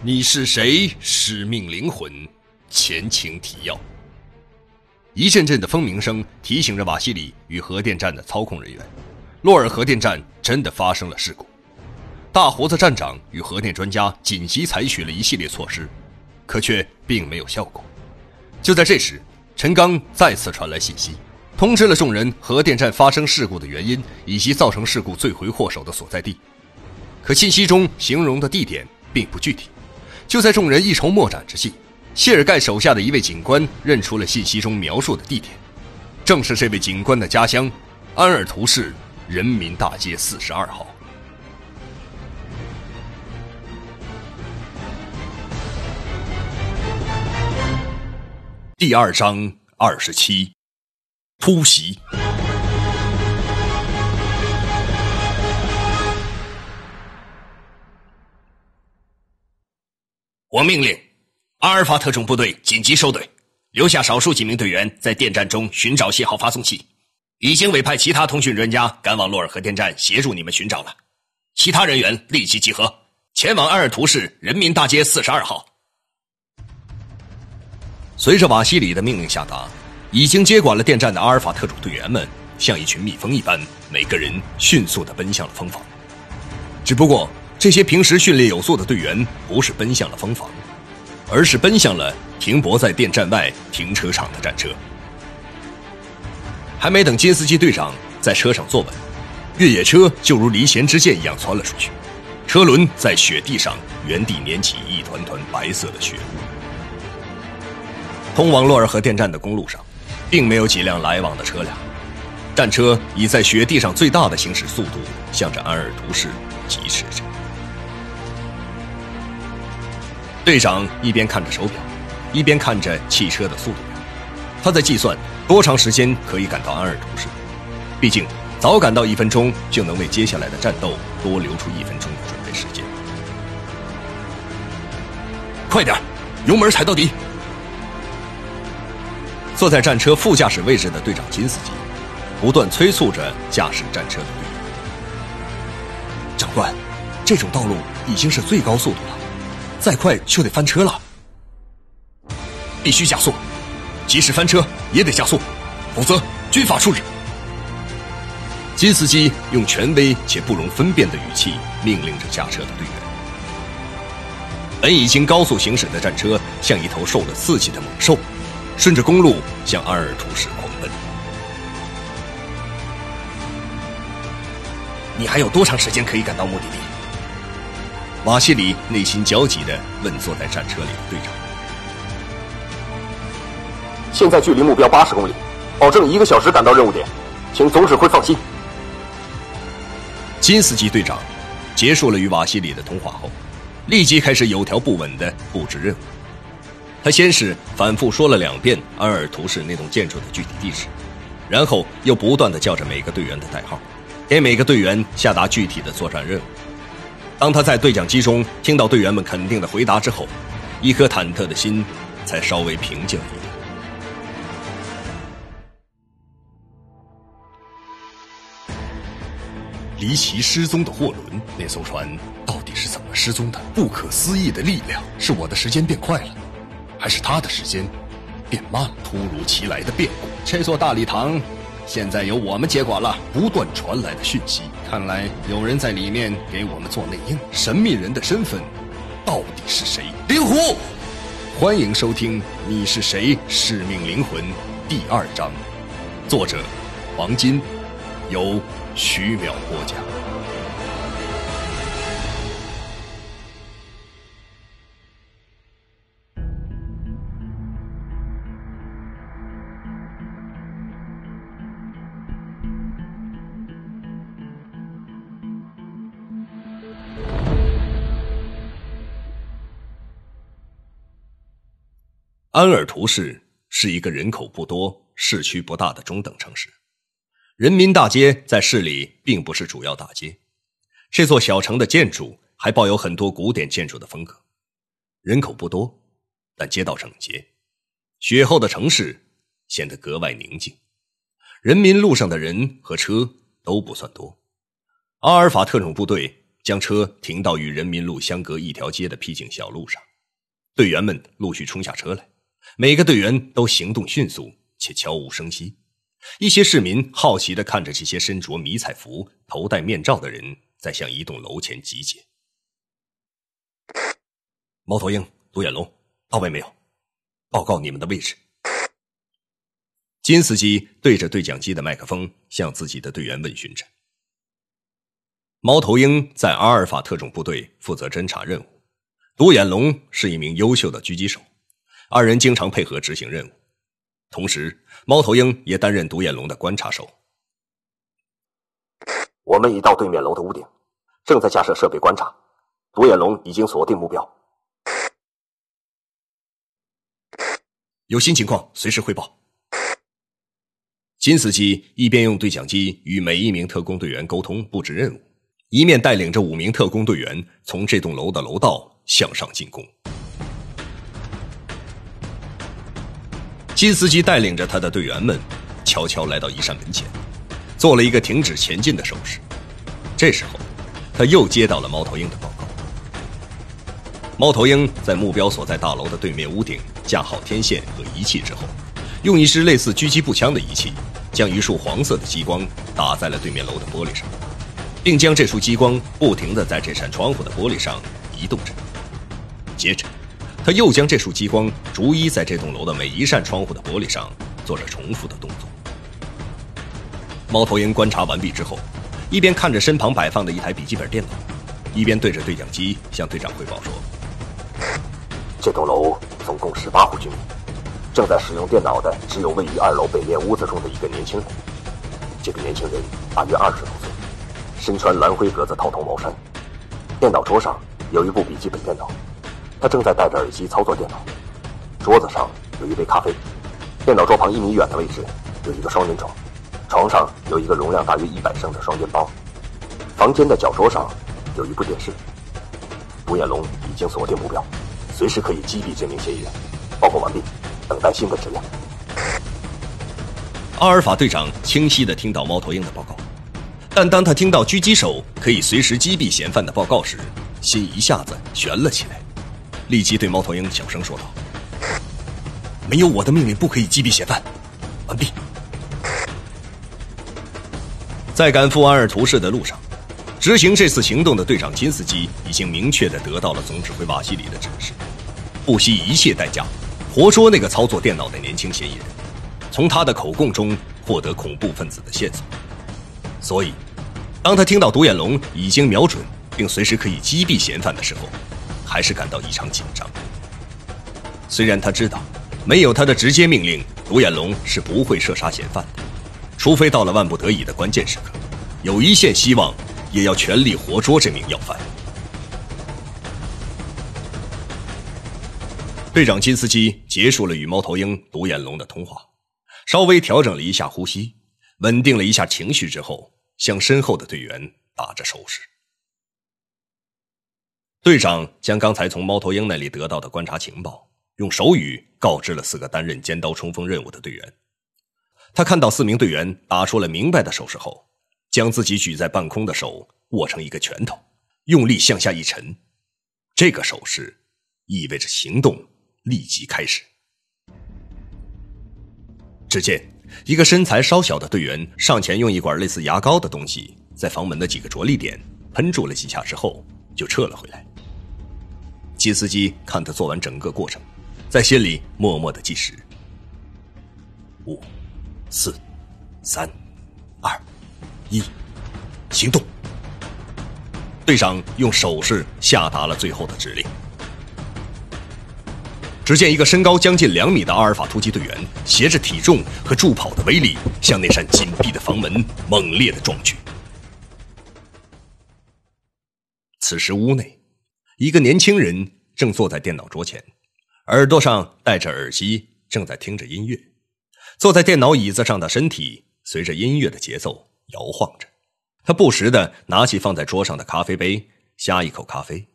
你是谁？使命灵魂，前情提要。一阵阵的蜂鸣声提醒着瓦西里与核电站的操控人员，洛尔核电站真的发生了事故。大胡子站长与核电专家紧急采取了一系列措施，可却并没有效果。就在这时，陈刚再次传来信息，通知了众人核电站发生事故的原因以及造成事故罪魁祸首的所在地。可信息中形容的地点并不具体。就在众人一筹莫展之际，谢尔盖手下的一位警官认出了信息中描述的地点，正是这位警官的家乡——安尔图市人民大街四十二号。第二章二十七，突袭。我命令阿尔法特种部队紧急收队，留下少数几名队员在电站中寻找信号发送器。已经委派其他通讯专家赶往洛尔核电站协助你们寻找了。其他人员立即集合，前往阿尔图市人民大街四十二号。随着瓦西里的命令下达，已经接管了电站的阿尔法特种队员们像一群蜜蜂一般，每个人迅速的奔向了蜂房。只不过。这些平时训练有素的队员不是奔向了蜂房，而是奔向了停泊在电站外停车场的战车。还没等金斯基队长在车上坐稳，越野车就如离弦之箭一样窜了出去，车轮在雪地上原地碾起一团团白色的雪雾。通往洛尔河电站的公路上，并没有几辆来往的车辆，战车以在雪地上最大的行驶速度向着安尔图市疾驰着。队长一边看着手表，一边看着汽车的速度表，他在计算多长时间可以赶到安尔图市。毕竟早赶到一分钟，就能为接下来的战斗多留出一分钟的准备时间。快点，油门踩到底！坐在战车副驾驶位置的队长金斯基，不断催促着驾驶战车的队员。长官，这种道路已经是最高速度了。再快就得翻车了，必须加速，即使翻车也得加速，否则军法处置。金司机用权威且不容分辨的语气命令着驾车的队员。本已经高速行驶的战车像一头受了刺激的猛兽，顺着公路向阿尔图市狂奔。你还有多长时间可以赶到目的地？瓦西里内心焦急地问坐在战车里的队长：“现在距离目标八十公里，保证一个小时赶到任务点，请总指挥放心。”金斯基队长结束了与瓦西里的通话后，立即开始有条不紊地布置任务。他先是反复说了两遍阿尔图市那栋建筑的具体地址，然后又不断地叫着每个队员的代号，给每个队员下达具体的作战任务。当他在对讲机中听到队员们肯定的回答之后，一颗忐忑的心才稍微平静一点。离奇失踪的货轮，那艘船到底是怎么失踪的？不可思议的力量，是我的时间变快了，还是他的时间变慢了？突如其来的变故，这座大礼堂。现在由我们接管了。不断传来的讯息，看来有人在里面给我们做内应。神秘人的身份到底是谁？灵狐，欢迎收听《你是谁？使命灵魂》第二章，作者王金，由徐淼播讲。安尔图市是一个人口不多、市区不大的中等城市。人民大街在市里并不是主要大街，这座小城的建筑还抱有很多古典建筑的风格。人口不多，但街道整洁。雪后的城市显得格外宁静。人民路上的人和车都不算多。阿尔法特种部队将车停到与人民路相隔一条街的僻静小路上。队员们陆续冲下车来，每个队员都行动迅速且悄无声息。一些市民好奇地看着这些身着迷彩服、头戴面罩的人在向一栋楼前集结。猫头鹰、独眼龙，到位没有？报告你们的位置。金司机对着对讲机的麦克风向自己的队员问询着。猫头鹰在阿尔法特种部队负责侦察任务，独眼龙是一名优秀的狙击手，二人经常配合执行任务。同时，猫头鹰也担任独眼龙的观察手。我们已到对面楼的屋顶，正在架设设备观察。独眼龙已经锁定目标。有新情况随时汇报。金司机一边用对讲机与每一名特工队员沟通布置任务。一面带领着五名特工队员从这栋楼的楼道向上进攻。金司机带领着他的队员们悄悄来到一扇门前，做了一个停止前进的手势。这时候，他又接到了猫头鹰的报告。猫头鹰在目标所在大楼的对面屋顶架好天线和仪器之后，用一支类似狙击步枪的仪器，将一束黄色的激光打在了对面楼的玻璃上。并将这束激光不停地在这扇窗户的玻璃上移动着。接着，他又将这束激光逐一在这栋楼的每一扇窗户的玻璃上做着重复的动作。猫头鹰观察完毕之后，一边看着身旁摆放的一台笔记本电脑，一边对着对讲机向队长汇报说：“这栋楼总共十八户居民，正在使用电脑的只有位于二楼北面屋子中的一个年轻人。这个年轻人大约二十多岁。”身穿蓝灰格子套头毛衫，电脑桌上有一部笔记本电脑，他正在戴着耳机操作电脑。桌子上有一杯咖啡，电脑桌旁一米远的位置有一个双人床，床上有一个容量大约一百升的双肩包。房间的角桌上有一部电视。独眼龙已经锁定目标，随时可以击毙这名嫌疑人。报告完毕，等待新的指令。阿尔法队长清晰地听到猫头鹰的报告。但当他听到狙击手可以随时击毙嫌犯的报告时，心一下子悬了起来，立即对猫头鹰小声说道：“没有我的命令，不可以击毙嫌犯。”完毕。在赶赴阿尔图市的路上，执行这次行动的队长金斯基已经明确的得到了总指挥瓦西里的指示，不惜一切代价，活捉那个操作电脑的年轻嫌疑人，从他的口供中获得恐怖分子的线索。所以。当他听到独眼龙已经瞄准并随时可以击毙嫌犯的时候，还是感到异常紧张。虽然他知道，没有他的直接命令，独眼龙是不会射杀嫌犯的，除非到了万不得已的关键时刻，有一线希望，也要全力活捉这名要犯。队长金斯基结束了与猫头鹰、独眼龙的通话，稍微调整了一下呼吸，稳定了一下情绪之后。向身后的队员打着手势。队长将刚才从猫头鹰那里得到的观察情报用手语告知了四个担任尖刀冲锋任务的队员。他看到四名队员打出了明白的手势后，将自己举在半空的手握成一个拳头，用力向下一沉。这个手势意味着行动立即开始。只见。一个身材稍小的队员上前用一管类似牙膏的东西在房门的几个着力点喷注了几下之后，就撤了回来。金司机看他做完整个过程，在心里默默的计时：五、四、三、二、一，行动！队长用手势下达了最后的指令。只见一个身高将近两米的阿尔法突击队员，携着体重和助跑的威力，向那扇紧闭的房门猛烈的撞去。此时屋内，一个年轻人正坐在电脑桌前，耳朵上戴着耳机，正在听着音乐。坐在电脑椅子上的身体随着音乐的节奏摇晃着，他不时的拿起放在桌上的咖啡杯，呷一口咖啡。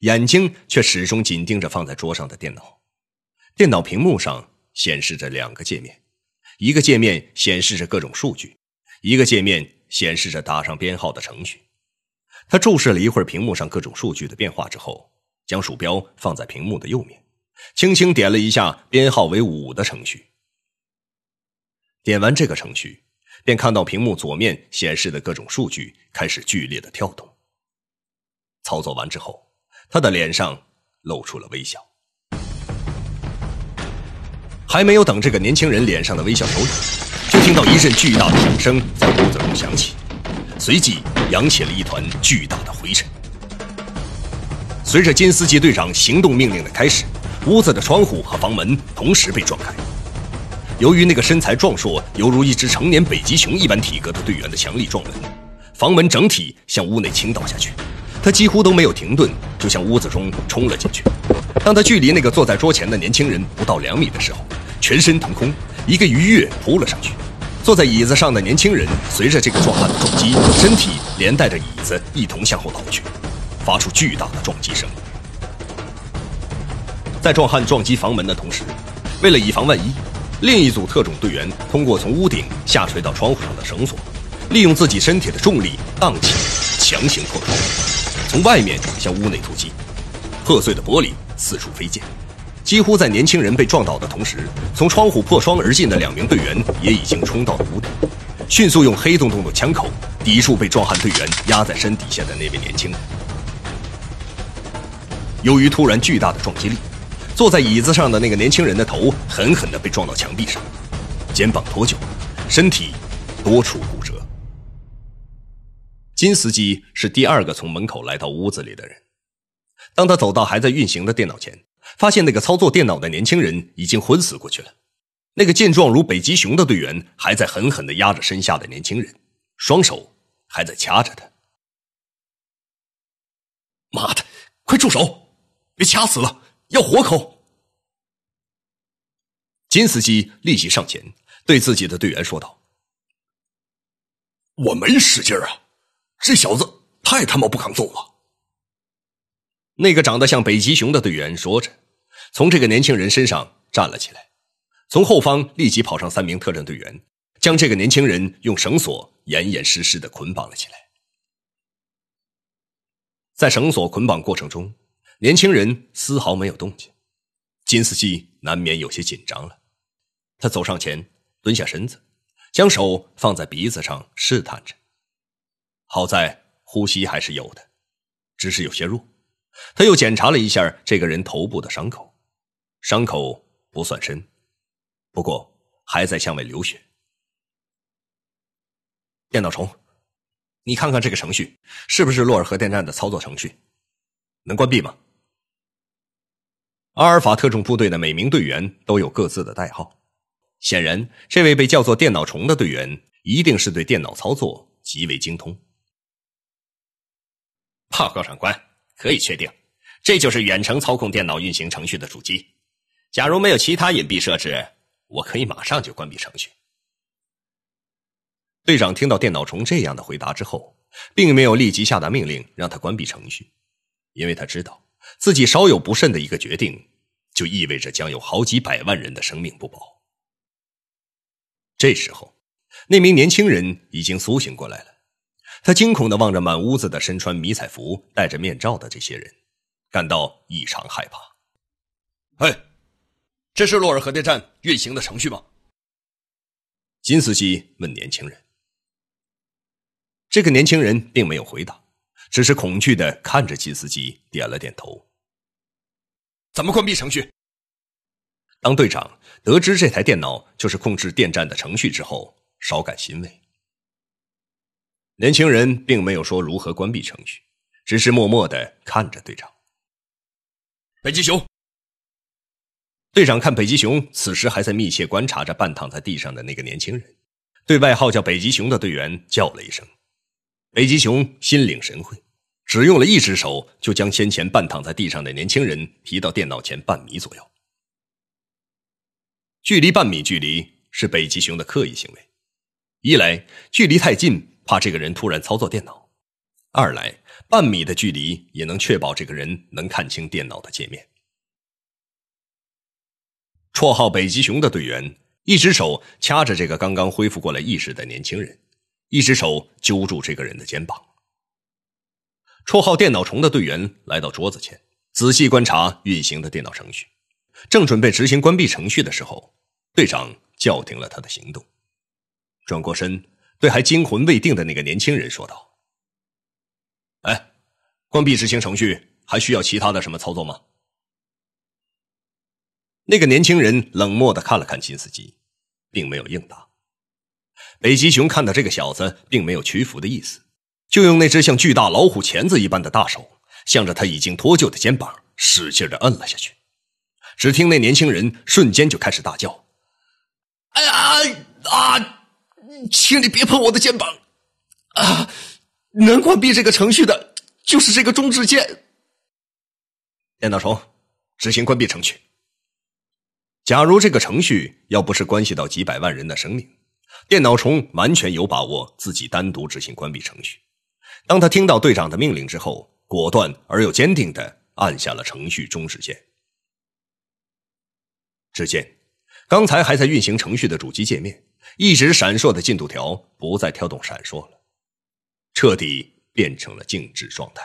眼睛却始终紧盯着放在桌上的电脑，电脑屏幕上显示着两个界面，一个界面显示着各种数据，一个界面显示着打上编号的程序。他注视了一会儿屏幕上各种数据的变化之后，将鼠标放在屏幕的右面，轻轻点了一下编号为五的程序。点完这个程序，便看到屏幕左面显示的各种数据开始剧烈的跳动。操作完之后，他的脸上露出了微笑。还没有等这个年轻人脸上的微笑收敛，就听到一阵巨大的响声在屋子中响起，随即扬起了一团巨大的灰尘。随着金斯基队长行动命令的开始，屋子的窗户和房门同时被撞开。由于那个身材壮硕、犹如一只成年北极熊一般体格的队员的强力撞门，房门整体向屋内倾倒下去。他几乎都没有停顿，就向屋子中冲了进去。当他距离那个坐在桌前的年轻人不到两米的时候，全身腾空，一个鱼跃扑了上去。坐在椅子上的年轻人随着这个壮汉的撞击，身体连带着椅子一同向后倒去，发出巨大的撞击声。在壮汉撞击房门的同时，为了以防万一。另一组特种队员通过从屋顶下垂到窗户上的绳索，利用自己身体的重力荡起，强行破窗，从外面向屋内突击。破碎的玻璃四处飞溅，几乎在年轻人被撞倒的同时，从窗户破窗而进的两名队员也已经冲到了屋顶，迅速用黑洞洞的枪口抵住被壮汉队员压在身底下的那位年轻人。由于突然巨大的撞击力。坐在椅子上的那个年轻人的头狠狠地被撞到墙壁上，肩膀脱臼，身体多处骨折。金司机是第二个从门口来到屋子里的人。当他走到还在运行的电脑前，发现那个操作电脑的年轻人已经昏死过去了。那个健壮如北极熊的队员还在狠狠地压着身下的年轻人，双手还在掐着他。妈的，快住手！别掐死了！要活口！金司机立即上前，对自己的队员说道：“我没使劲啊，这小子太他妈不抗揍了。”那个长得像北极熊的队员说着，从这个年轻人身上站了起来，从后方立即跑上三名特战队员，将这个年轻人用绳索严严实实的捆绑了起来。在绳索捆绑过程中，年轻人丝毫没有动静，金司机难免有些紧张了。他走上前，蹲下身子，将手放在鼻子上试探着。好在呼吸还是有的，只是有些弱。他又检查了一下这个人头部的伤口，伤口不算深，不过还在向外流血。电脑虫，你看看这个程序是不是洛尔核电站的操作程序？能关闭吗？阿尔法特种部队的每名队员都有各自的代号，显然，这位被叫做“电脑虫”的队员一定是对电脑操作极为精通。报告长官，可以确定，这就是远程操控电脑运行程序的主机。假如没有其他隐蔽设置，我可以马上就关闭程序。队长听到电脑虫这样的回答之后，并没有立即下达命令让他关闭程序，因为他知道。自己稍有不慎的一个决定，就意味着将有好几百万人的生命不保。这时候，那名年轻人已经苏醒过来了，他惊恐的望着满屋子的身穿迷彩服、戴着面罩的这些人，感到异常害怕。嘿，这是洛尔核电站运行的程序吗？金司机问年轻人。这个年轻人并没有回答。只是恐惧的看着金司机，点了点头。怎么关闭程序？当队长得知这台电脑就是控制电站的程序之后，稍感欣慰。年轻人并没有说如何关闭程序，只是默默的看着队长。北极熊。队长看北极熊此时还在密切观察着半躺在地上的那个年轻人，对外号叫北极熊的队员叫了一声。北极熊心领神会。只用了一只手，就将先前半躺在地上的年轻人提到电脑前半米左右。距离半米距离是北极熊的刻意行为，一来距离太近，怕这个人突然操作电脑；二来半米的距离也能确保这个人能看清电脑的界面。绰号北极熊的队员，一只手掐着这个刚刚恢复过来意识的年轻人，一只手揪住这个人的肩膀。绰号“电脑虫”的队员来到桌子前，仔细观察运行的电脑程序，正准备执行关闭程序的时候，队长叫停了他的行动，转过身对还惊魂未定的那个年轻人说道：“哎，关闭执行程序还需要其他的什么操作吗？”那个年轻人冷漠的看了看金斯基，并没有应答。北极熊看到这个小子并没有屈服的意思，就用那只像巨大老虎钳子一般的大手，向着他已经脱臼的肩膀使劲的摁了下去。只听那年轻人瞬间就开始大叫：“哎呀啊！请你别碰我的肩膀！啊，能关闭这个程序的就是这个中止键。”电脑虫，执行关闭程序。假如这个程序要不是关系到几百万人的生命，电脑虫完全有把握自己单独执行关闭程序。当他听到队长的命令之后，果断而又坚定的按下了程序终止键。只见刚才还在运行程序的主机界面，一直闪烁的进度条不再跳动闪烁了，彻底变成了静止状态。